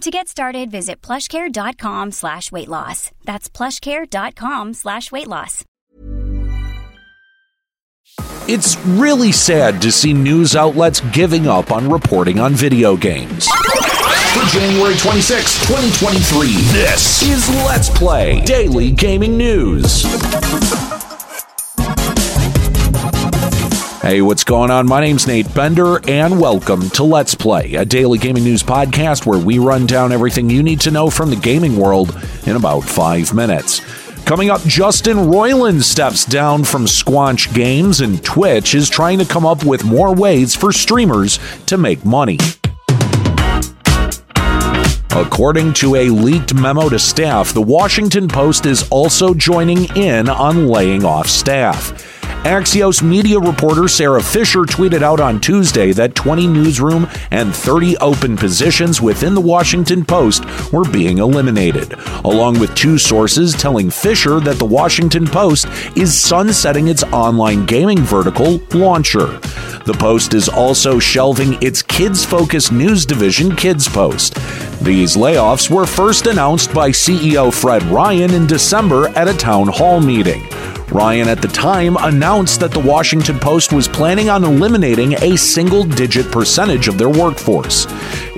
To get started, visit plushcare.com slash weight loss. That's plushcare.com slash weight loss. It's really sad to see news outlets giving up on reporting on video games. For January 26, 2023, This is Let's Play Daily Gaming News. Hey, what's going on? My name's Nate Bender, and welcome to Let's Play, a daily gaming news podcast where we run down everything you need to know from the gaming world in about five minutes. Coming up, Justin Roiland steps down from Squanch Games, and Twitch is trying to come up with more ways for streamers to make money. According to a leaked memo to staff, the Washington Post is also joining in on laying off staff. Axios media reporter Sara Fischer tweeted out on Tuesday that 20 newsroom and 30 open positions within the Washington Post were being eliminated, along with two sources telling Fischer that the Washington Post is sunsetting its online gaming vertical, Launcher. The Post is also shelving its kids focused news division, Kids Post. These layoffs were first announced by CEO Fred Ryan in December at a town hall meeting. Ryan at the time announced that the Washington Post was planning on eliminating a single digit percentage of their workforce.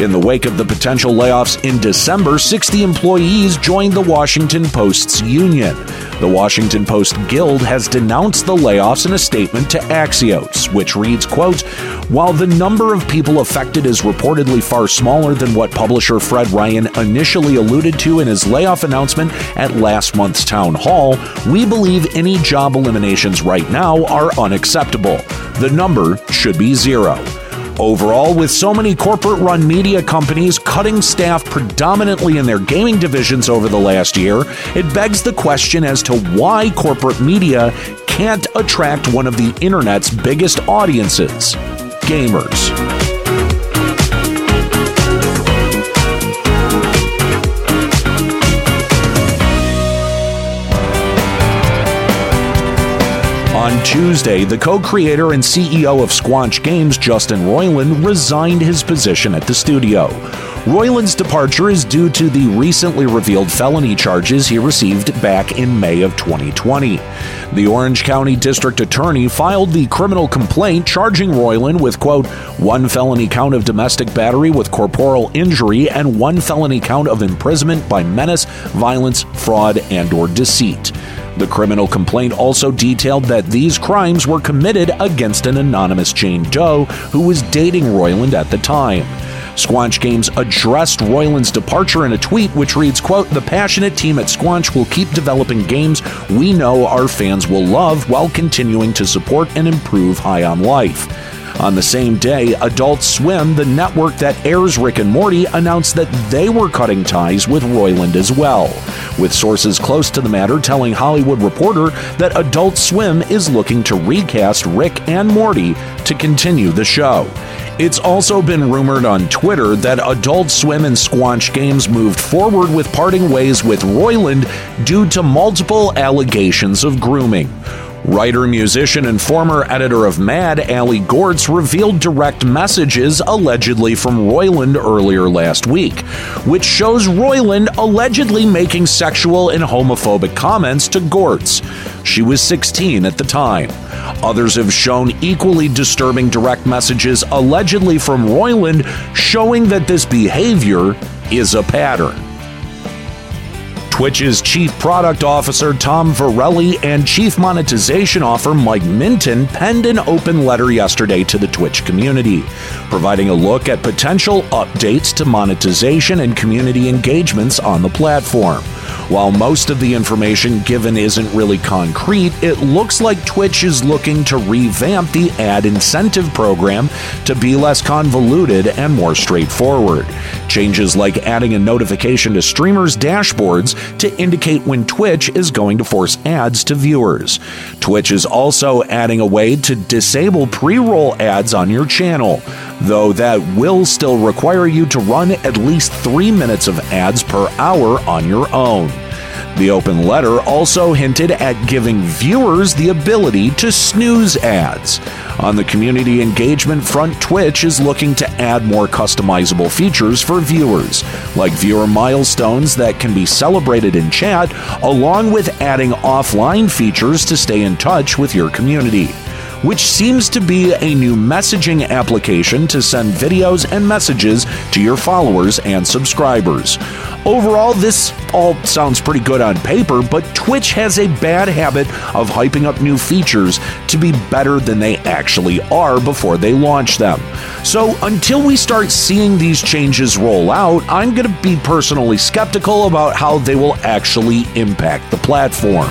In the wake of the potential layoffs in December, 60 employees joined the Washington Post's union. The Washington Post Guild has denounced the layoffs in a statement to Axios, which reads, quote, While the number of people affected is reportedly far smaller than what publisher Fred Ryan initially alluded to in his layoff announcement at last month's town hall, we believe any job eliminations right now are unacceptable. The number should be zero. Overall, with so many corporate run media companies cutting staff predominantly in their gaming divisions over the last year, it begs the question as to why corporate media can't attract one of the internet's biggest audiences gamers. Tuesday, the co creator and CEO of Squanch Games, Justin Roiland, resigned his position at the studio. Roiland's departure is due to the recently revealed felony charges he received back in May of 2020. The Orange County District Attorney filed the criminal complaint charging Roiland with, quote, one felony count of domestic battery with corporal injury and one felony count of imprisonment by menace, violence, fraud, and or deceit. The criminal complaint also detailed that these crimes were committed against an anonymous Jane Doe who was dating Roiland at the time. Squanch Games addressed Roiland's departure in a tweet which reads, quote, The passionate team at Squanch will keep developing games we know our fans will love while continuing to support and improve High on Life. On the same day, Adult Swim, the network that airs Rick and Morty, announced that they were cutting ties with Roiland as well, with sources close to the matter telling Hollywood Reporter that Adult Swim is looking to recast Rick and Morty to continue the show. It's also been rumored on Twitter that Adult Swim and Squanch Games moved forward with parting ways with Roiland due to multiple allegations of grooming. Writer, musician, and former editor of Mad, Allie Goertz, revealed direct messages allegedly from Roiland earlier last week, which shows Roiland allegedly making sexual and homophobic comments to Goertz. She was 16 at the time. Others have shown equally disturbing direct messages allegedly from Roiland showing that this behavior is a pattern. Twitch's Chief Product Officer Tom Verrilli and Chief Monetization Officer Mike Minton penned an open letter yesterday to the Twitch community, providing a look at potential updates to monetization and community engagements on the platform. While most of the information given isn't really concrete, it looks like Twitch is looking to revamp the ad incentive program to be less convoluted and more straightforward. Changes like adding a notification to streamers' dashboards to indicate when Twitch is going to force ads to viewers. Twitch is also adding a way to disable pre roll ads on your channel, though that will still require you to run at least three minutes of ads per hour on your own. The open letter also hinted at giving viewers the ability to snooze ads. On the community engagement front, Twitch is looking to add more customizable features for viewers, like viewer milestones that can be celebrated in chat, along with adding offline features to stay in touch with your community which seems to be a new messaging application to send videos and messages to your followers and subscribers. Overall, this all sounds pretty good on paper, but Twitch has a bad habit of hyping up new features to be better than they actually are before they launch them. So, until we start seeing these changes roll out, I'm going to be personally skeptical about how they will actually impact the platform.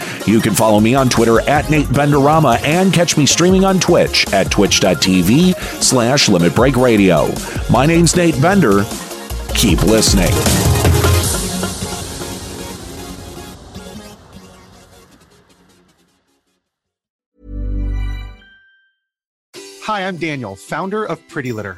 You can follow me on Twitter at Nate Benderama and catch me streaming on Twitch at twitch.tv slash Limit Break Radio. My name's Nate Bender. Keep listening. Hi, I'm Daniel, founder of Pretty Litter.